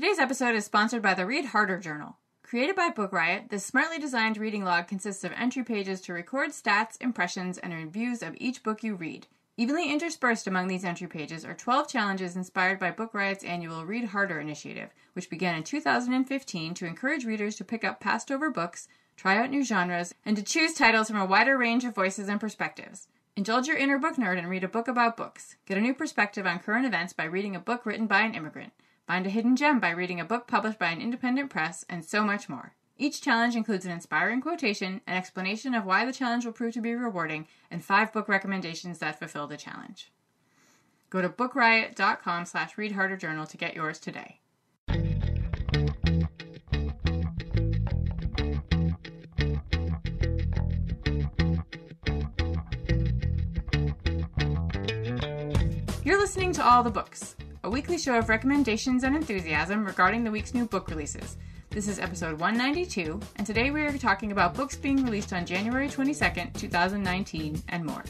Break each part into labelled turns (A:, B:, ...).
A: Today's episode is sponsored by the Read Harder Journal. Created by Book Riot, this smartly designed reading log consists of entry pages to record stats, impressions, and reviews of each book you read. Evenly interspersed among these entry pages are 12 challenges inspired by Book Riot's annual Read Harder initiative, which began in 2015 to encourage readers to pick up passed over books, try out new genres, and to choose titles from a wider range of voices and perspectives. Indulge your inner book nerd and read a book about books. Get a new perspective on current events by reading a book written by an immigrant. Find a hidden gem by reading a book published by an independent press, and so much more. Each challenge includes an inspiring quotation, an explanation of why the challenge will prove to be rewarding, and five book recommendations that fulfill the challenge. Go to bookriot.com slash readharderjournal to get yours today. You're listening to All the Books, a weekly show of recommendations and enthusiasm regarding the week's new book releases. This is episode 192, and today we are talking about books being released on January 22nd, 2019, and more.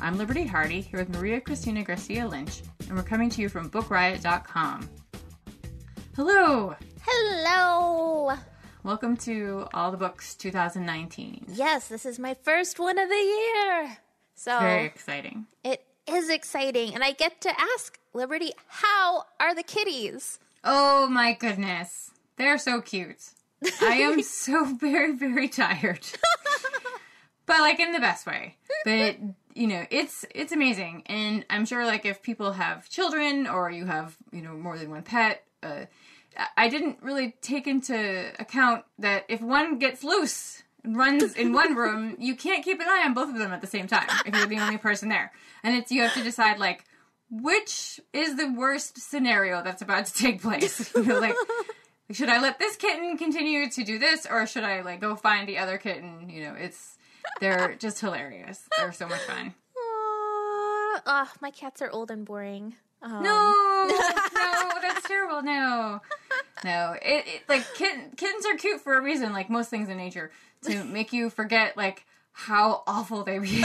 A: I'm Liberty Hardy, here with Maria Cristina Garcia Lynch, and we're coming to you from BookRiot.com. Hello!
B: Hello!
A: Welcome to All the Books 2019.
B: Yes, this is my first one of the year. So
A: Very exciting.
B: it is exciting. And I get to ask Liberty, how are the kitties?
A: Oh my goodness. They're so cute. I am so very, very tired. but like in the best way. But you know, it's it's amazing. And I'm sure like if people have children or you have, you know, more than one pet, uh I didn't really take into account that if one gets loose and runs in one room, you can't keep an eye on both of them at the same time if you're the only person there. And it's you have to decide like which is the worst scenario that's about to take place. You know, like should I let this kitten continue to do this or should I like go find the other kitten? You know, it's they're just hilarious. They're so much fun.
B: Oh, my cats are old and boring. Um,
A: No, no, that's terrible. No, no. It, it like kitten, kittens are cute for a reason. Like most things in nature, to make you forget like how awful they behave.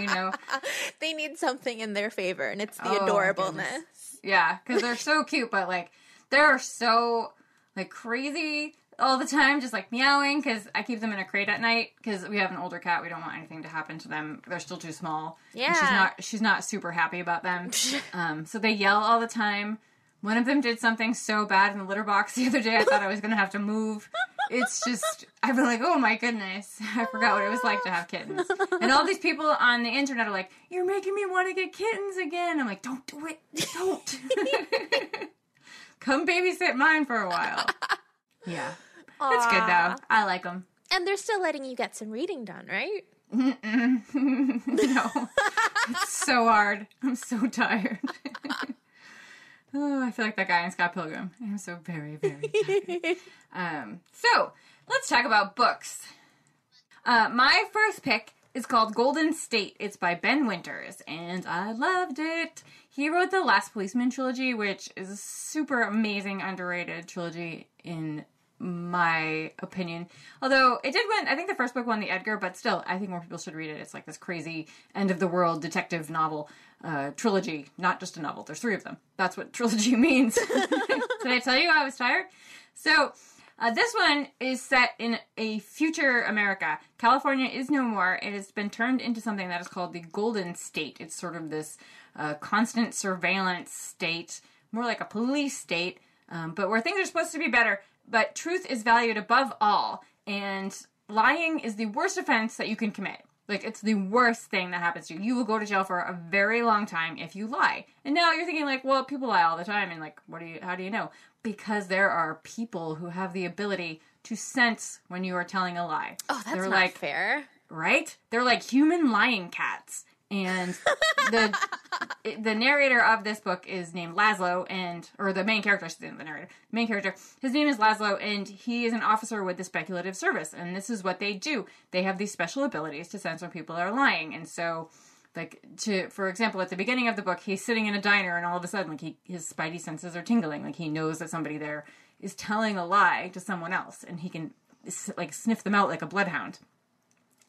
A: You know,
B: they need something in their favor, and it's the
A: Oh,
B: adorableness.
A: yeah, because they're so cute, but like they're so like crazy all the time, just like meowing. Because I keep them in a crate at night because we have an older cat. We don't want anything to happen to them. They're still too small. And she's not. She's not super happy about them. um, so they yell all the time. One of them did something so bad in the litter box the other day. I thought I was gonna have to move. It's just I've been like, oh my goodness, I forgot what it was like to have kittens. And all these people on the internet are like, you're making me want to get kittens again. I'm like, don't do it, don't. Come babysit mine for a while. Yeah, it's good though. I like them.
B: And they're still letting you get some reading done, right?
A: no, it's so hard. I'm so tired. Oh, I feel like that guy in Scott Pilgrim. I'm so very, very tired. um, so let's talk about books. Uh, my first pick is called Golden State. It's by Ben Winters, and I loved it. He wrote the Last Policeman trilogy, which is a super amazing, underrated trilogy in my opinion. Although it did win, I think the first book won the Edgar, but still, I think more people should read it. It's like this crazy end of the world detective novel uh, trilogy, not just a novel. There's three of them. That's what trilogy means. Did I tell you I was tired? So, uh, this one is set in a future America. California is no more. It has been turned into something that is called the Golden State. It's sort of this uh, constant surveillance state, more like a police state, um, but where things are supposed to be better. But truth is valued above all, and lying is the worst offense that you can commit. Like it's the worst thing that happens to you. You will go to jail for a very long time if you lie. And now you're thinking like, well, people lie all the time, and like, what do you? How do you know? Because there are people who have the ability to sense when you are telling a lie.
B: Oh, that's
A: They're
B: not
A: like,
B: fair.
A: right? They're like human lying cats. And the the narrator of this book is named Laszlo, and or the main character, the narrator, main character. His name is Laszlo, and he is an officer with the Speculative Service, and this is what they do. They have these special abilities to sense when people are lying, and so. Like to, for example, at the beginning of the book, he's sitting in a diner, and all of a sudden, like he, his spidey senses are tingling. Like he knows that somebody there is telling a lie to someone else, and he can like sniff them out like a bloodhound.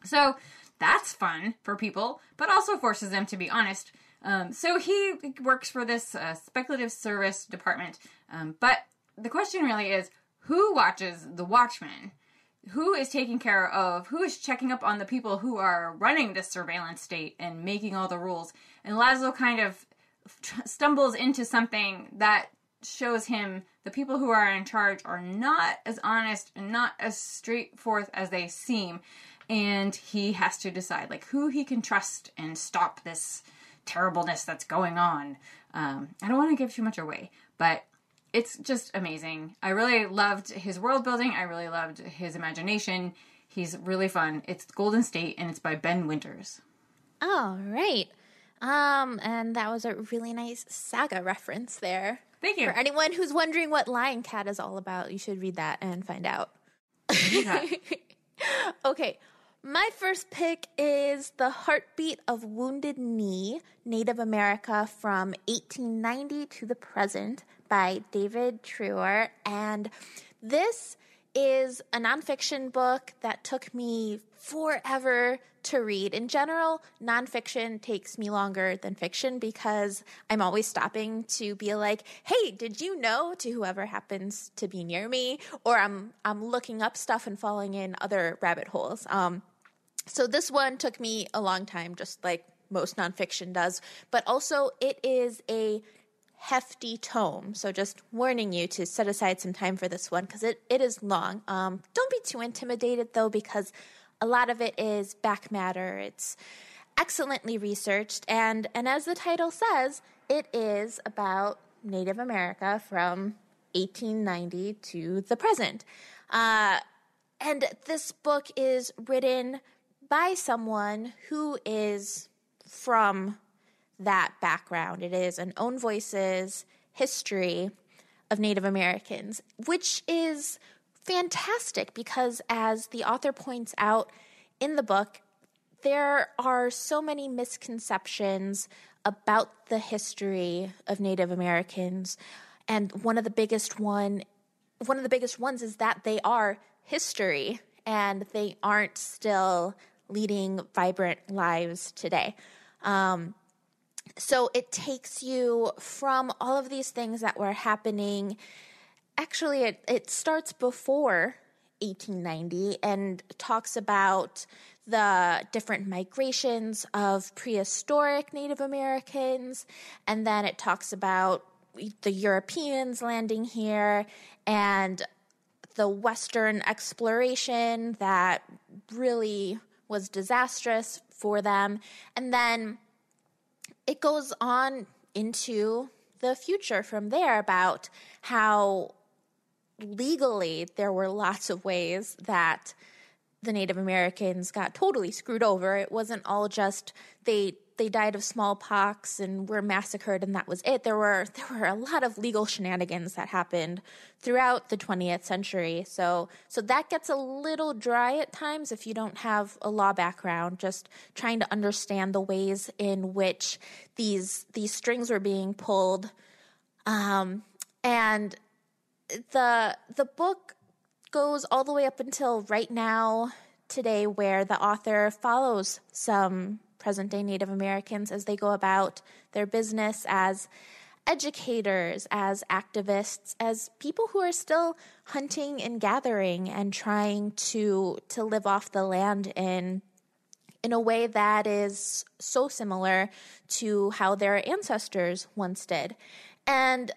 A: So that's fun for people, but also forces them to be honest. Um, so he works for this uh, speculative service department, um, but the question really is who watches the Watchmen? Who is taking care of, who is checking up on the people who are running this surveillance state and making all the rules? And Laszlo kind of stumbles into something that shows him the people who are in charge are not as honest and not as straightforward as they seem. And he has to decide like who he can trust and stop this terribleness that's going on. Um, I don't want to give too much away, but it's just amazing. I really loved his world building. I really loved his imagination. He's really fun. It's Golden State and it's by Ben Winters.
B: All right. Um, and that was a really nice saga reference there.
A: Thank you.
B: For anyone who's wondering what Lying Cat is all about, you should read that and find out. okay. My first pick is The Heartbeat of Wounded Knee, Native America from 1890 to the present by David Treuer. And this is a nonfiction book that took me forever to read. In general, nonfiction takes me longer than fiction because I'm always stopping to be like, "Hey, did you know?" to whoever happens to be near me, or I'm I'm looking up stuff and falling in other rabbit holes. Um, so this one took me a long time, just like most nonfiction does, but also it is a hefty tome. So just warning you to set aside some time for this one because it, it is long. Um, don't be too intimidated though, because a lot of it is back matter. It's excellently researched, and and as the title says, it is about Native America from 1890 to the present. Uh, and this book is written by someone who is from that background. It is an own voices history of Native Americans, which is fantastic because, as the author points out in the book, there are so many misconceptions about the history of Native Americans, and one of the biggest one, one of the biggest ones is that they are history and they aren't still leading vibrant lives today. Um, so it takes you from all of these things that were happening. Actually, it, it starts before 1890 and talks about the different migrations of prehistoric Native Americans. And then it talks about the Europeans landing here and the Western exploration that really was disastrous for them. And then it goes on into the future from there about how legally there were lots of ways that the Native Americans got totally screwed over. It wasn't all just they they died of smallpox and were massacred and that was it. There were there were a lot of legal shenanigans that happened throughout the 20th century. So so that gets a little dry at times if you don't have a law background just trying to understand the ways in which these these strings were being pulled um, and the the book goes all the way up until right now today where the author follows some present day Native Americans as they go about their business as educators, as activists, as people who are still hunting and gathering and trying to to live off the land in in a way that is so similar to how their ancestors once did. And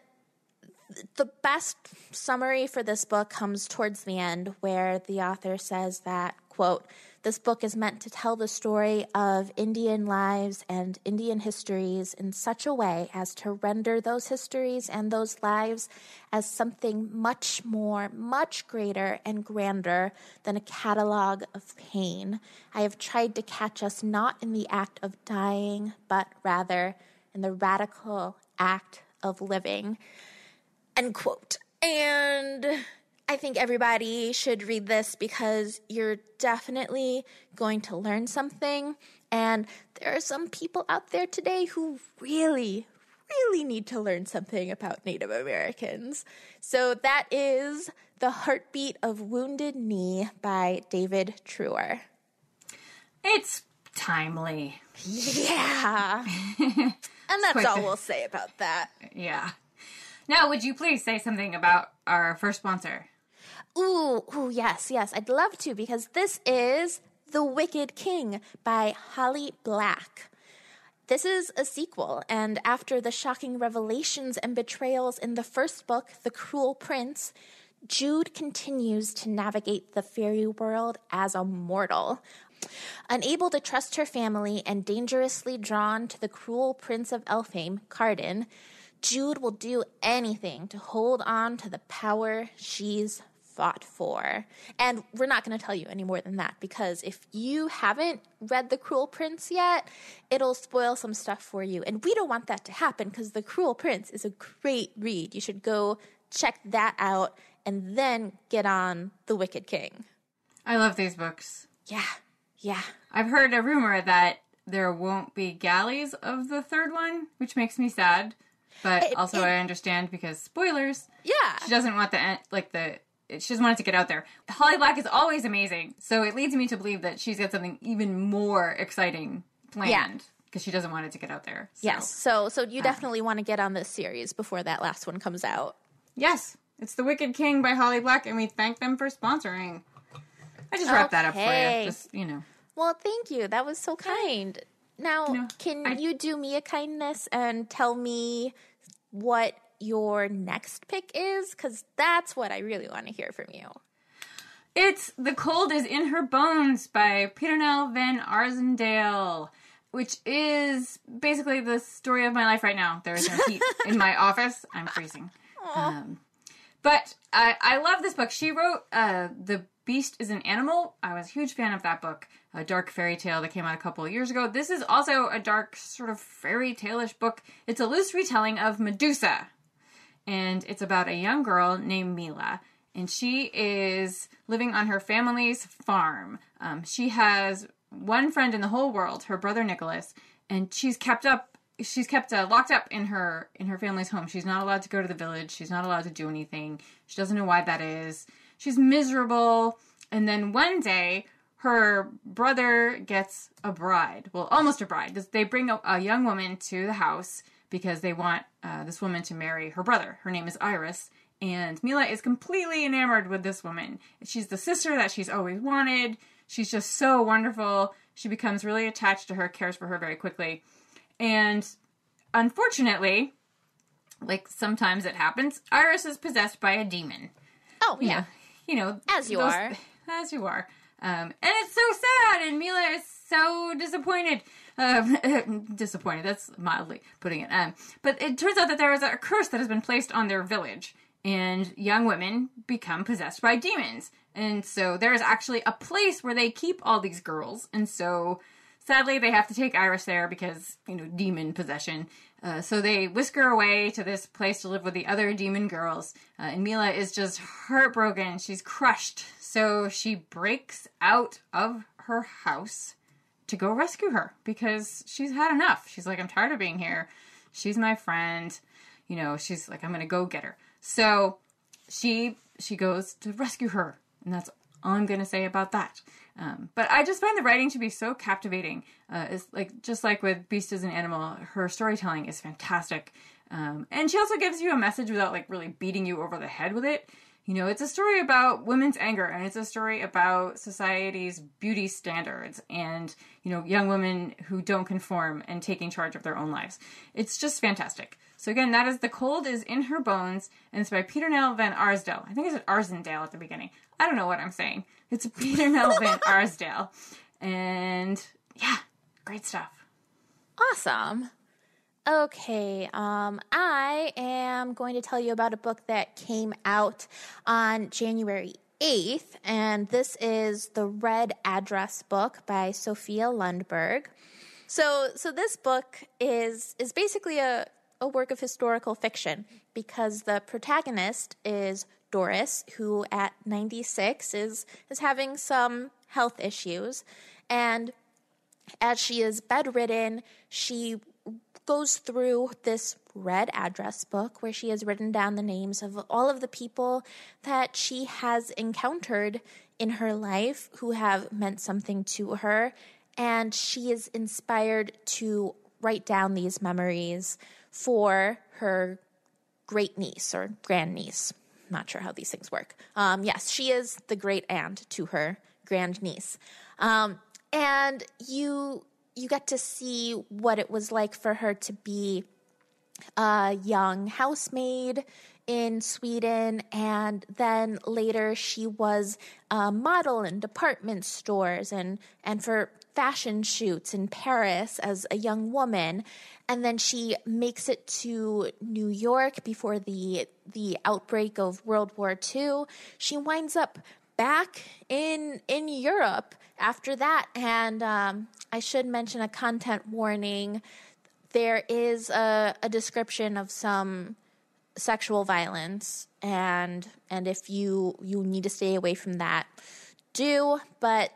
B: the best summary for this book comes towards the end where the author says that quote this book is meant to tell the story of Indian lives and Indian histories in such a way as to render those histories and those lives as something much more, much greater and grander than a catalog of pain. I have tried to catch us not in the act of dying, but rather in the radical act of living. End quote. And I think everybody should read this because you're definitely going to learn something. And there are some people out there today who really, really need to learn something about Native Americans. So that is The Heartbeat of Wounded Knee by David Treuer.
A: It's timely.
B: Yeah. and that's all we'll say about that.
A: Yeah. Now, would you please say something about our first sponsor?
B: Ooh, ooh, yes, yes, I'd love to because this is The Wicked King by Holly Black. This is a sequel, and after the shocking revelations and betrayals in the first book, The Cruel Prince, Jude continues to navigate the fairy world as a mortal. Unable to trust her family and dangerously drawn to the cruel prince of Elfhame, Cardan, Jude will do anything to hold on to the power she's fought for. And we're not going to tell you any more than that because if you haven't read The Cruel Prince yet, it'll spoil some stuff for you. And we don't want that to happen because The Cruel Prince is a great read. You should go check that out and then get on The Wicked King.
A: I love these books.
B: Yeah, yeah.
A: I've heard a rumor that there won't be galleys of the third one, which makes me sad. But
B: It-
A: also,
B: it-
A: I understand because spoilers.
B: Yeah.
A: She doesn't want the en- like the. She just wanted to get out there. Holly Black is always amazing, so it leads me to believe that she's got something even more exciting planned because she doesn't want it to get out there. So,
B: Yes. So so you um, definitely want to get on this series before that last one comes out.
A: Yes, it's The Wicked King by Holly Black, and we thank them for sponsoring. I just wrapped that up for you. Just you know.
B: Well, thank you. That was so kind. Now,
A: No,
B: can
A: I-
B: you do me a kindness and tell me what your next pick is? Because that's what I really want to hear from you.
A: It's The Cold is in Her Bones by Peternelle van Arsendale, which is basically the story of my life right now. There is no heat in my office. I'm freezing. Um, but I, I love this book. She wrote uh, The Beast is an Animal. I was a huge fan of that book, a dark fairy tale that came out a couple of years ago. This is also a dark, sort of fairy tale-ish book. It's a loose retelling of Medusa and it's about a young girl named Mila. And she is living on her family's farm. Um, she has one friend in the whole world, her brother Nicholas, and she's kept up. She's kept uh, locked up in her in her family's home. She's not allowed to go to the village. She's not allowed to do anything. She doesn't know why that is. She's miserable. And then one day, her brother gets a bride. Well, almost a bride. They bring a, a young woman to the house because they want uh, this woman to marry her brother. Her name is Iris, and Mila is completely enamored with this woman. She's the sister that she's always wanted. She's just so wonderful. She becomes really attached to her, cares for her very quickly. And unfortunately, like sometimes it happens, Iris is possessed by a demon
B: Oh, yeah.
A: you know,
B: As you
A: those-
B: are.
A: as you are. Um, and it's so sad, and Mila is so disappointed. Um, disappointed. That's mildly putting it. Um, but it turns out that there is a curse that has been placed on their village, and young women become possessed by demons. And so there is actually a place where they keep all these girls, and so sadly they have to take Iris there because you know demon possession. Uh, so they whisk her away to this place to live with the other demon girls, uh, and Mila is just heartbroken. She's crushed. So she breaks out of her house to go rescue her because she's had enough. She's like, I'm tired of being here. She's my friend. You know, she's like, I'm gonna go get her. So she she goes to rescue her, and that's all I'm gonna say about that. Um, but I just find the writing to be so captivating. Uh, it's like just like with Beast as an Animal, her storytelling is fantastic, um, and she also gives you a message without like really beating you over the head with it. You know, it's a story about women's anger, and it's a story about society's beauty standards, and you know, young women who don't conform and taking charge of their own lives. It's just fantastic. So again, that is The Cold is in Her Bones, and it's by Peternelle van Arsdale. I think I said Arsendale at the beginning. I don't know what I'm saying. It's Peternelle van Arsdale. And yeah, great stuff.
B: Awesome. Okay, um, I am going to tell you about a book that came out on January 8th, and this is the Red Address book by Sofia Lundberg. So, so this book is is basically a, a work of historical fiction because the protagonist is Doris, who at 96 is is having some health issues, and as she is bedridden, she goes through this red address book where she has written down the names of all of the people that she has encountered in her life who have meant something to her. And she is inspired to write down these memories for her great niece or grand niece. Not sure how these things work. Um, yes, she is the great aunt to her grand niece. Um, and you you get to see what it was like for her to be a young housemaid in Sweden, and then later she was a model in department stores and and for fashion shoots in Paris as a young woman, and then she makes it to New York before the the outbreak of World War II. She winds up back in in Europe after that, and um, I should mention a content warning. There is a, a description of some sexual violence and and if you you need to stay away from that do but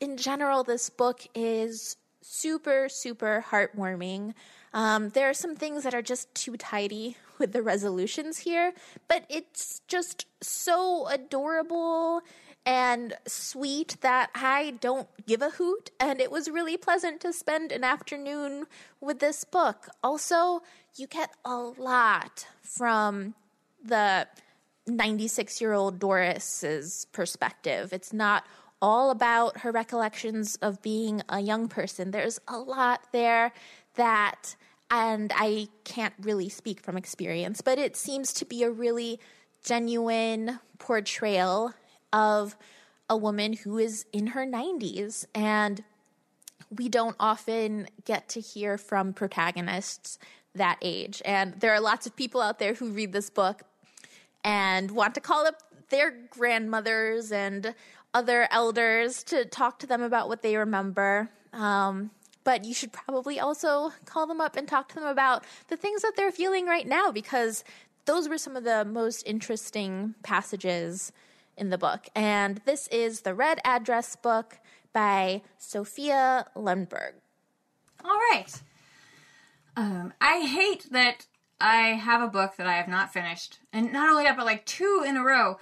B: in general this book is super super heartwarming um, there are some things that are just too tidy with the resolutions here but it's just so adorable and sweet that I don't give a hoot. And it was really pleasant to spend an afternoon with this book. Also, you get a lot from the 96 year old Doris's perspective. It's not all about her recollections of being a young person. There's a lot there that, and I can't really speak from experience, but it seems to be a really genuine portrayal of a woman who is in her 90s. And we don't often get to hear from protagonists that age. And there are lots of people out there who read this book and want to call up their grandmothers and other elders to talk to them about what they remember. Um, but you should probably also call them up and talk to them about the things that they're feeling right now because those were some of the most interesting passages in the book. And this is The Red Address book by Sofia Lundberg.
A: All right. Um, I hate that I have a book that I have not finished. And not only that, but like two in a row.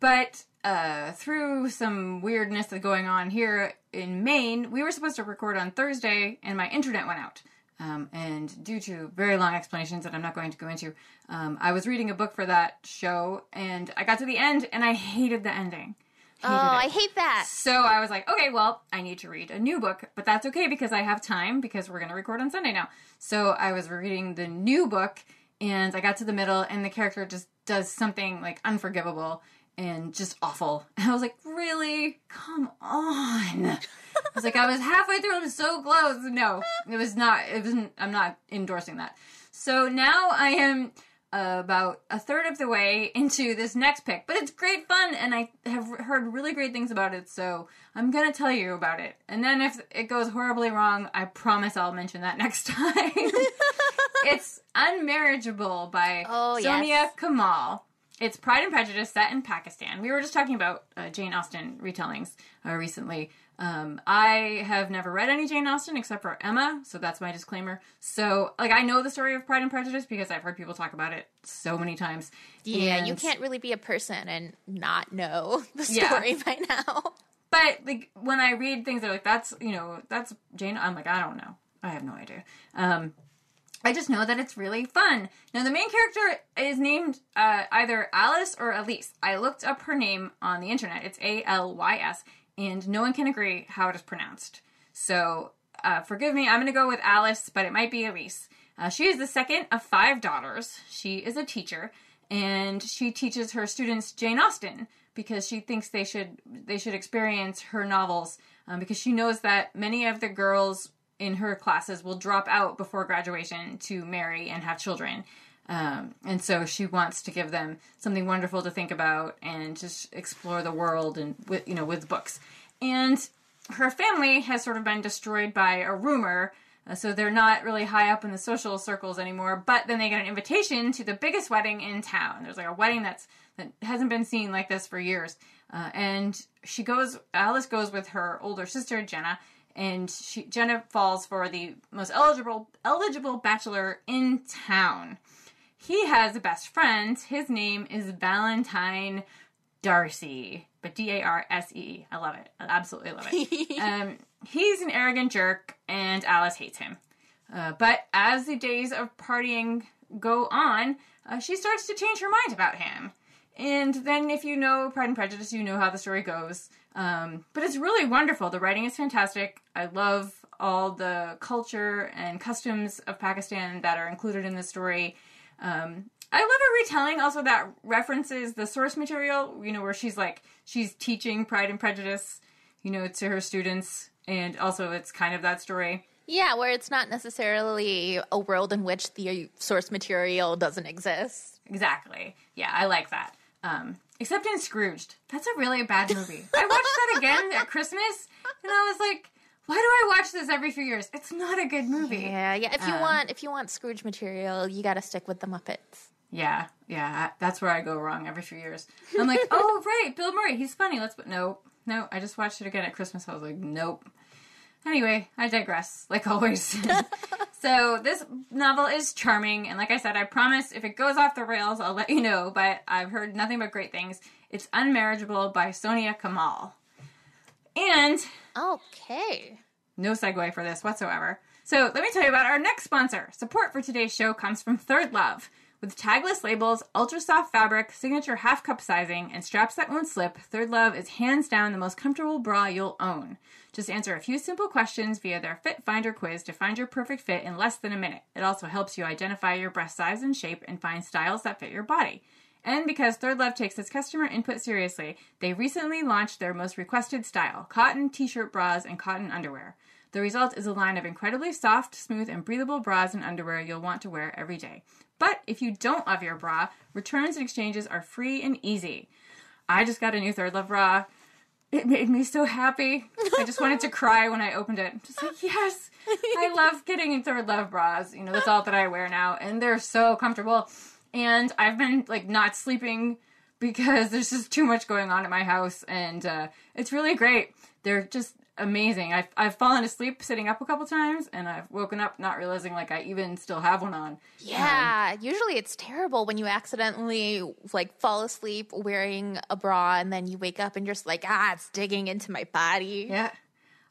A: But uh, through some weirdness that's going on here in Maine, we were supposed to record on Thursday, and my internet went out. Um, and due to very long explanations that I'm not going to go into, um, I was reading a book for that show, and I got to the end, and I hated the ending.
B: Hated oh, it. I hate that.
A: So I was like, okay, well, I need to read a new book, but that's okay because I have time because we're going to record on Sunday now. So I was reading the new book, and I got to the middle, and the character just does something like unforgivable and just awful. And I was like, really? Come on. I was like, I was halfway through. I'm so close. No, it was not. It wasn't. I'm not endorsing that. So now I am uh, about a third of the way into this next pick, but it's great fun, and I have heard really great things about it. So I'm gonna tell you about it. And then if it goes horribly wrong, I promise I'll mention that next time. it's Unmarriageable by oh, Soniah yes. Kamal. It's Pride and Prejudice set in Pakistan. We were just talking about uh, Jane Austen retellings uh, recently. Um, I have never read any Jane Austen except for Emma, so that's my disclaimer. So, like, I know the story of Pride and Prejudice because I've heard people talk about it so many times.
B: Yeah, and... you can't really be a person and not know the story yeah. by now.
A: But like when I read things that are like that's you know that's Jane, I'm like I don't know, I have no idea. Um, I just know that it's really fun. Now, the main character is named uh, either Alice or Elise. I looked up her name on the internet. It's A L Y S and no one can agree how it is pronounced. So, uh, forgive me, I'm going to go with Alice, but it might be Elise. Uh, she is the second of five daughters. She is a teacher, and she teaches her students Jane Austen because she thinks they should they should experience her novels um, because she knows that many of the girls in her classes will drop out before graduation to marry and have children. Um, and so she wants to give them something wonderful to think about and just explore the world and with you know with books. And her family has sort of been destroyed by a rumor, uh, so they're not really high up in the social circles anymore. But then they get an invitation to the biggest wedding in town. There's like a wedding that's that hasn't been seen like this for years. Uh, and she goes, Alice goes with her older sister Jenna, and she, Jenna falls for the most eligible eligible bachelor in town he has a best friend. His name is Valentine Darcy, but D A R S E. I love it. I absolutely love it. um, he's an arrogant jerk, and Alice hates him. Uh, but as the days of partying go on, uh, she starts to change her mind about him. And then, if you know Pride and Prejudice, you know how the story goes. Um, but it's really wonderful. The writing is fantastic. I love all the culture and customs of Pakistan that are included in the story. Um, I love a retelling also that references the source material, you know, where she's like, she's teaching Pride and Prejudice, you know, to her students. And also, it's kind of that story.
B: Yeah, where it's not necessarily a world in which the source material doesn't exist.
A: Exactly. Yeah, I like that. Um, except in Scrooged. That's a really bad movie. I watched that again at Christmas, and I was like, why do I watch this every few years? It's not a good movie.
B: Yeah, yeah. If you
A: Um,
B: want, if you want Scrooge material, you got to stick with the Muppets.
A: Yeah, yeah, that's where I go wrong every few years. I'm like, oh right, Bill Murray, he's funny. Let's put no, no. I just watched it again at Christmas. I was like, nope. Anyway, I digress, like always. so this novel is charming, and like I said, I promise if it goes off the rails, I'll let you know. But I've heard nothing but great things. It's Unmarriageable by Soniah Kamal, and
B: Okay.
A: no segue for this whatsoever. So let me tell you about our next sponsor. Support for today's show comes from Third Love. With tagless labels, ultra soft fabric, signature half cup sizing, and straps that won't slip, Third Love is hands down the most comfortable bra you'll own. Just answer a few simple questions via their Fit Finder quiz to find your perfect fit in less than a minute. It also helps you identify your breast size and shape and find styles that fit your body. And because Third Love takes its customer input seriously, they recently launched their most requested style cotton t shirt bras and cotton underwear. The result is a line of incredibly soft, smooth, and breathable bras and underwear you'll want to wear every day. But if you don't love your bra, returns and exchanges are free and easy. I just got a new Third Love bra. It made me so happy. I just wanted to cry when I opened it. Just like, yes, I love getting Third Love bras. You know, that's all that I wear now, and they're so comfortable. And I've been like not sleeping because there's just too much going on at my house, and uh, it's really great. They're just amazing. I've I've fallen asleep sitting up a couple times, and I've woken up not realizing like I even still have one on.
B: Yeah, usually it's terrible when you accidentally like fall asleep wearing a bra and then you wake up and you're just like, ah, it's digging into my body.
A: Yeah.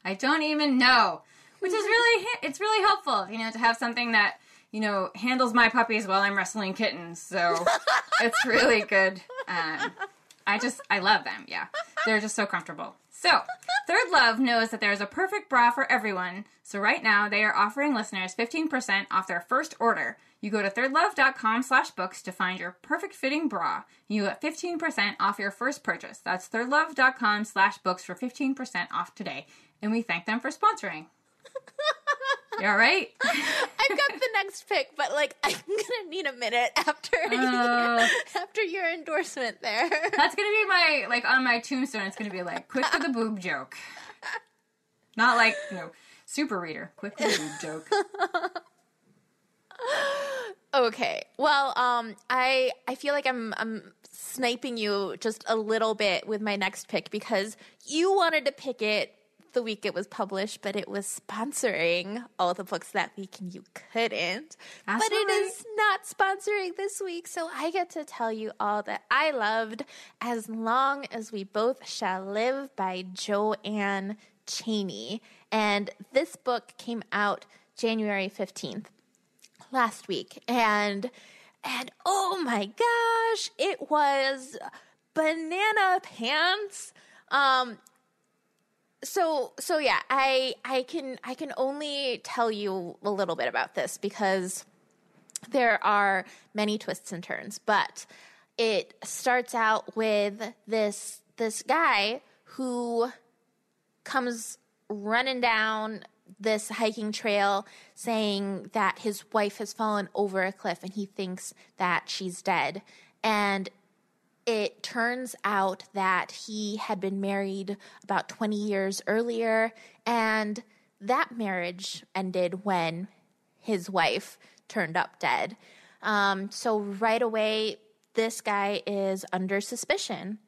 A: I don't even know. Which is really it's really helpful, you know, to have something that, you know, handles my puppies while I'm wrestling kittens. So it's really good. Um, I just I love them. Yeah. They're just so comfortable. So, Third Love knows that there is a perfect bra for everyone. So right now they are offering listeners 15% off their first order. You go to thirdlove.com slash books to find your perfect fitting bra. You get 15% off your first purchase. That's thirdlove.com slash books for 15% off today. And we thank them for sponsoring. You all right?
B: I've got the next pick, but like I'm gonna need a minute after
A: Uh.
B: after your endorsement there.
A: That's gonna be my like on my tombstone. It's gonna be like quick to the boob joke, not like you know super reader. Quick to the boob joke.
B: Okay. Well, um, I I feel like I'm I'm sniping you just a little bit with my next pick because you wanted to pick it the week it was published, but it was sponsoring all the books that week and you couldn't.
A: That's
B: but it
A: right.
B: is not sponsoring this week, so I get to tell you all that I loved as long as we both shall live by JoAnn Chaney. And this book came out January 15th last week and and oh my gosh it was banana pants um so so yeah i i can i can only tell you a little bit about this because there are many twists and turns but it starts out with this this guy who comes running down this hiking trail saying that his wife has fallen over a cliff and he thinks that she's dead. And it turns out that he had been married about 20 years earlier, and that marriage ended when his wife turned up dead. Um, so, right away, this guy is under suspicion.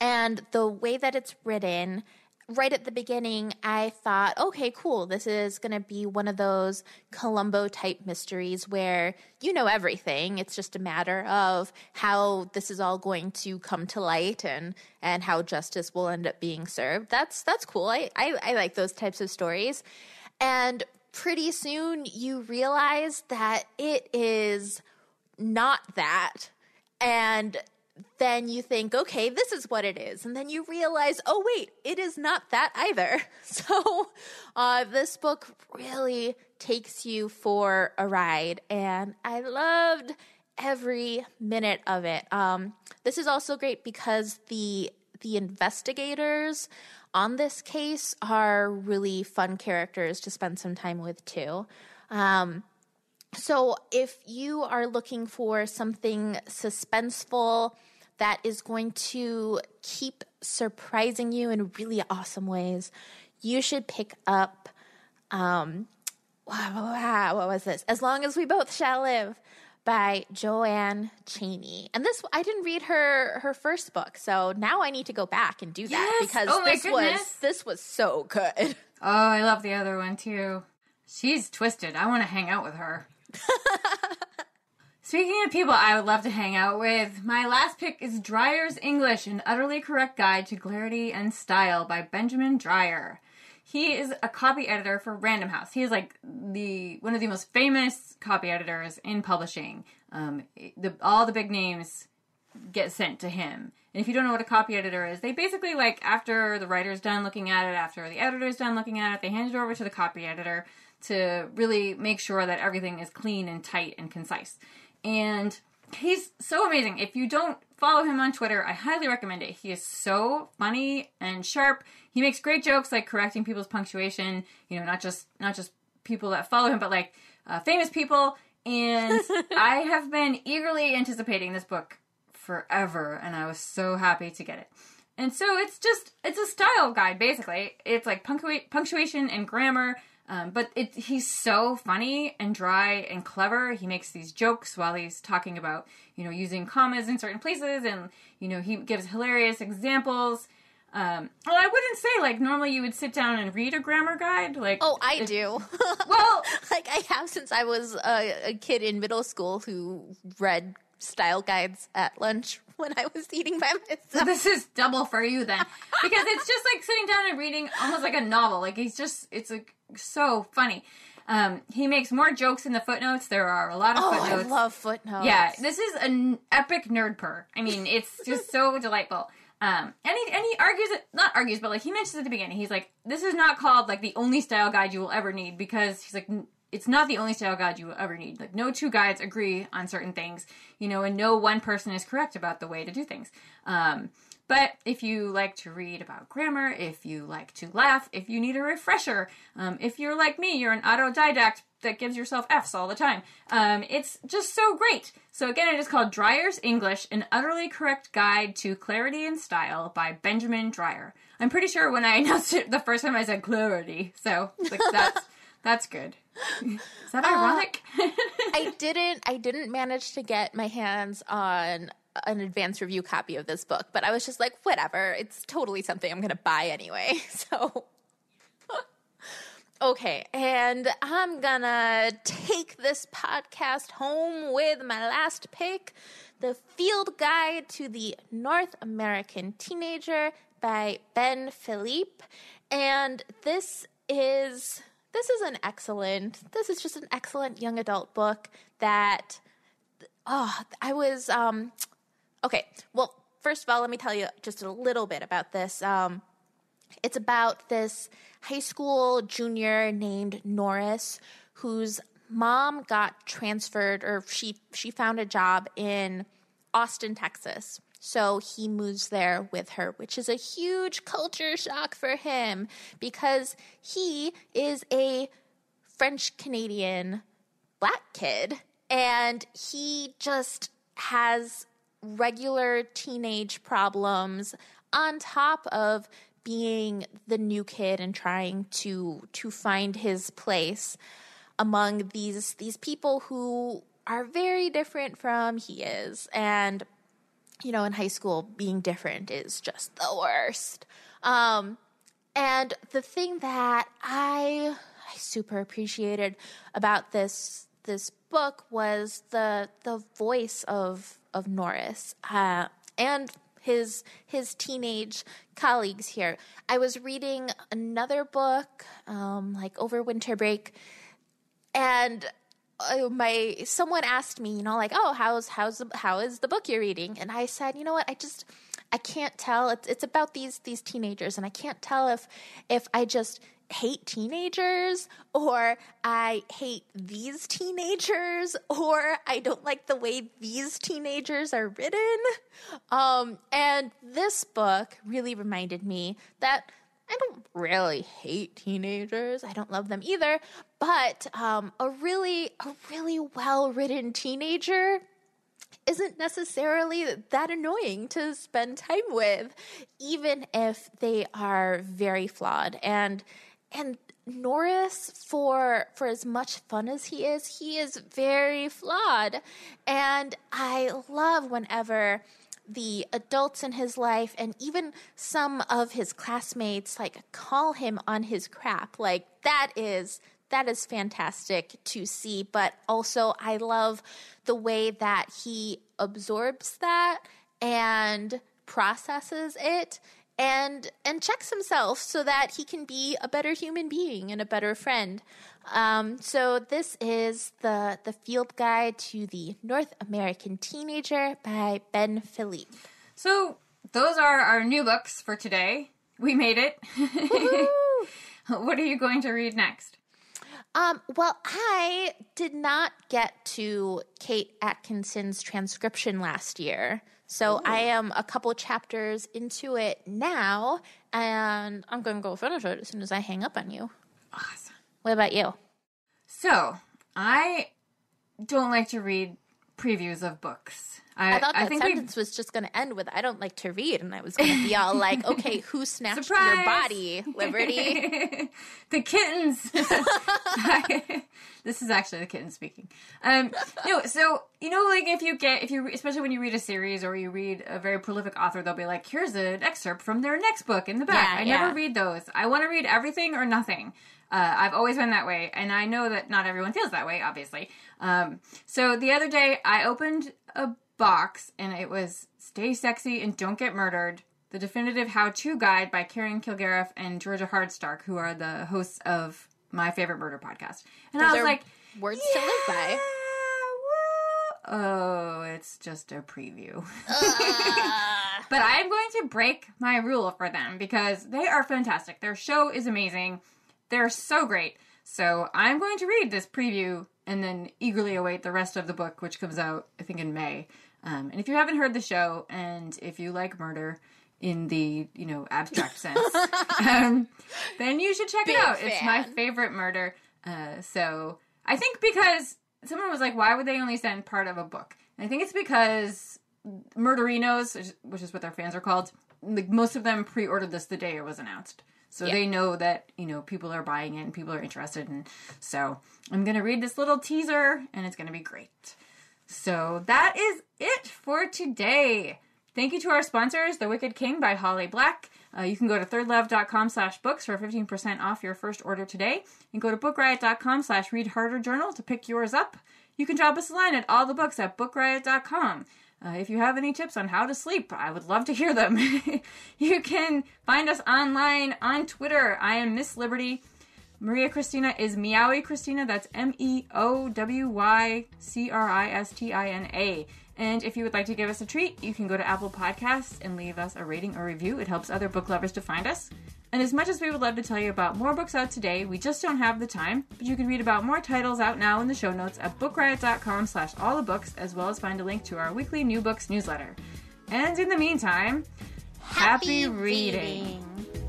B: And the way that it's written, right at the beginning, I thought, okay, cool. This is going to be one of those Columbo type mysteries where you know everything. It's just a matter of how this is all going to come to light and, and how justice will end up being served. That's, that's cool. I, I, I like those types of stories. And pretty soon you realize that it is not that. And then you think, okay, this is what it is. And then you realize, oh, wait, it is not that either. So uh, this book really takes you for a ride. And I loved every minute of it. Um, this is also great because the the investigators on this case are really fun characters to spend some time with too. Um, so if you are looking for something suspenseful that is going to keep surprising you in really awesome ways, you should pick up. Um, wow, what was this? As long as we both shall live by JoAnn Chaney. And this I didn't read her her first book, so now I need to go back and do that
A: Yes!
B: because
A: Oh
B: this was this was so good.
A: Oh, I love the other one too. She's twisted. I want to hang out with her. Speaking of people I would love to hang out with, my last pick is Dreyer's English, an utterly correct guide to clarity and style by Benjamin Dreyer. He is a copy editor for Random House. He is like the one of the most famous copy editors in publishing. Um, the, all the big names get sent to him. And if you don't know what a copy editor is, they basically like after the writer's done looking at it, after the editor's done looking at it, they hand it over to the copy editor to really make sure that everything is clean and tight and concise. And he's so amazing. If you don't follow him on Twitter, I highly recommend it. He is so funny and sharp. He makes great jokes like correcting people's punctuation, you know, not just not just people that follow him, but like uh, famous people. And I have been eagerly anticipating this book forever, and I was so happy to get it. And so it's just it's a style guide basically. It's like punctua- punctuation and grammar, um, but it, he's so funny and dry and clever. He makes these jokes while he's talking about you know using commas in certain places, and you know he gives hilarious examples. Um, well, I wouldn't say like normally you would sit down and read a grammar guide. Like
B: Oh, I
A: it-
B: do.
A: Well,
B: like I have since I was a, a kid in middle school who read style guides at lunch when I was eating by myself.
A: this is double for you then. Because it's just like sitting down and reading almost like a novel. Like he's just it's like so funny. Um he makes more jokes in the footnotes. There are a lot of
B: Oh, I love footnotes.
A: yeah this is an epic nerd purr. I mean it's just so delightful. Um and he, and he argues it not argues but like he mentions at the beginning. He's like this is not called like the only style guide you will ever need because he's like "N- it's not the only style guide you will ever need like no two guides agree on certain things you know and no one person is correct about the way to do things um but if you like to read about grammar, if you like to laugh, if you need a refresher, um, if you're like me, you're an autodidact that gives yourself F's all the time, um, it's just so great. So again, it is called Dreyer's English, an utterly correct guide to clarity and style by Benjamin Dreyer. I'm pretty sure when I announced it the first time I said clarity, so like that's that's good. Is that ironic?
B: Uh, I didn't I didn't manage to get my hands on an advanced review copy of this book, but I was just like, whatever, it's totally something I'm gonna buy anyway. So Okay, and I'm gonna take this podcast home with my last pick The Field Guide to the North American Teenager by Ben Philippe. And this is this is an excellent this is just an excellent young adult book that oh I was um okay, well first of all let me tell you just a little bit about this. Um it's about this high school junior named Norris whose mom got transferred or she she found a job in Austin, Texas. So he moves there with her, which is a huge culture shock for him because he is a French Canadian black kid and he just has regular teenage problems on top of being the new kid and trying to to find his place among these these people who are very different from he is. And you know in high school being different is just the worst. Um and the thing that i i super appreciated about this this book was the the voice of of norris uh and his his teenage colleagues here. I was reading another book um like over winter break and uh, my someone asked me, you know, like, oh, how's how's the, how is the book you're reading? And I said, you know what, I just I can't tell. It's it's about these these teenagers, and I can't tell if if I just hate teenagers or I hate these teenagers or I don't like the way these teenagers are written. Um, and this book really reminded me that I don't really hate teenagers. I don't love them either, but um, a really a really well written teenager isn't necessarily that annoying to spend time with, even if they are very flawed. And and Norris, for for as much fun as he is, he is very flawed. And I love whenever the adults in his life and even some of his classmates like call him on his crap. Like that is that is fantastic to see, but also I love the way that he absorbs that and processes it and and checks himself so that he can be a better human being and a better friend. Um, so this is the the field guide to the North American teenager by Ben Philippe.
A: So those are our new books for today. We made it. what are you going to read next?
B: Um, well, I did not get to Kate Atkinson's transcription last year. So Ooh. I am a couple chapters into it now, and I'm going to go finish it as soon as I hang up on you.
A: Awesome.
B: What about you?
A: So I don't like to read previews of books.
B: I, I thought that I sentence was just going to end with "I don't like to read," and I was going to be all like, "Okay, who snatched Surprise! your body, Liberty?"
A: the kittens. this is actually the kitten speaking. Um, no, so you know, like if you get if you especially when you read a series or you read a very prolific author, they'll be like, "Here's an excerpt from their next book in the back." Yeah, I yeah. never read those. I want to read everything or nothing. Uh, I've always been that way, and I know that not everyone feels that way, obviously. Um, so the other day, I opened a box, and it was "Stay Sexy and Don't Get Murdered." The definitive how-to guide by Karen Kilgariff and Georgia Hardstark, who are the hosts of my favorite murder podcast. And Those I was like,
B: words yeah, to live by.
A: Oh, it's just a preview. Uh. but I'm going to break my rule for them because they are fantastic. Their show is amazing. They're so great. So I'm going to read this preview and then eagerly await the rest of the book, which comes out, I think, in May. Um, and if you haven't heard the show and if you like murder, in the you know abstract sense, um, then you should check Big it out. Fan. It's my favorite murder. Uh, so I think because someone was like, why would they only send part of a book? And I think it's because murderinos, which is what their fans are called, like most of them pre-ordered this the day it was announced. So they know that, you know, people are buying it and people are interested. And so I'm going to read this little teaser and it's going to be great. So that is it for today. Thank you to our sponsors, The Wicked King by Holly Black. Uh, you can go to thirdlove.com slash books for 15% off your first order today. And go to bookriot.com slash read harder journal to pick yours up. You can drop us a line at all the books at bookriot.com. Uh, if you have any tips on how to sleep, I would love to hear them. you can find us online on Twitter. I am Miss Liberty. Maria Cristina is Meowy Cristina. That's M E O W Y C R I S T I N A. And if you would like to give us a treat, you can go to Apple Podcasts and leave us a rating or review. It helps other book lovers to find us. And as much as we would love to tell you about more books out today, we just don't have the time. But you can read about more titles out now in the show notes at bookriot.com slash all the books, as well as find a link to our weekly new books newsletter. And in the meantime, happy, happy reading. reading.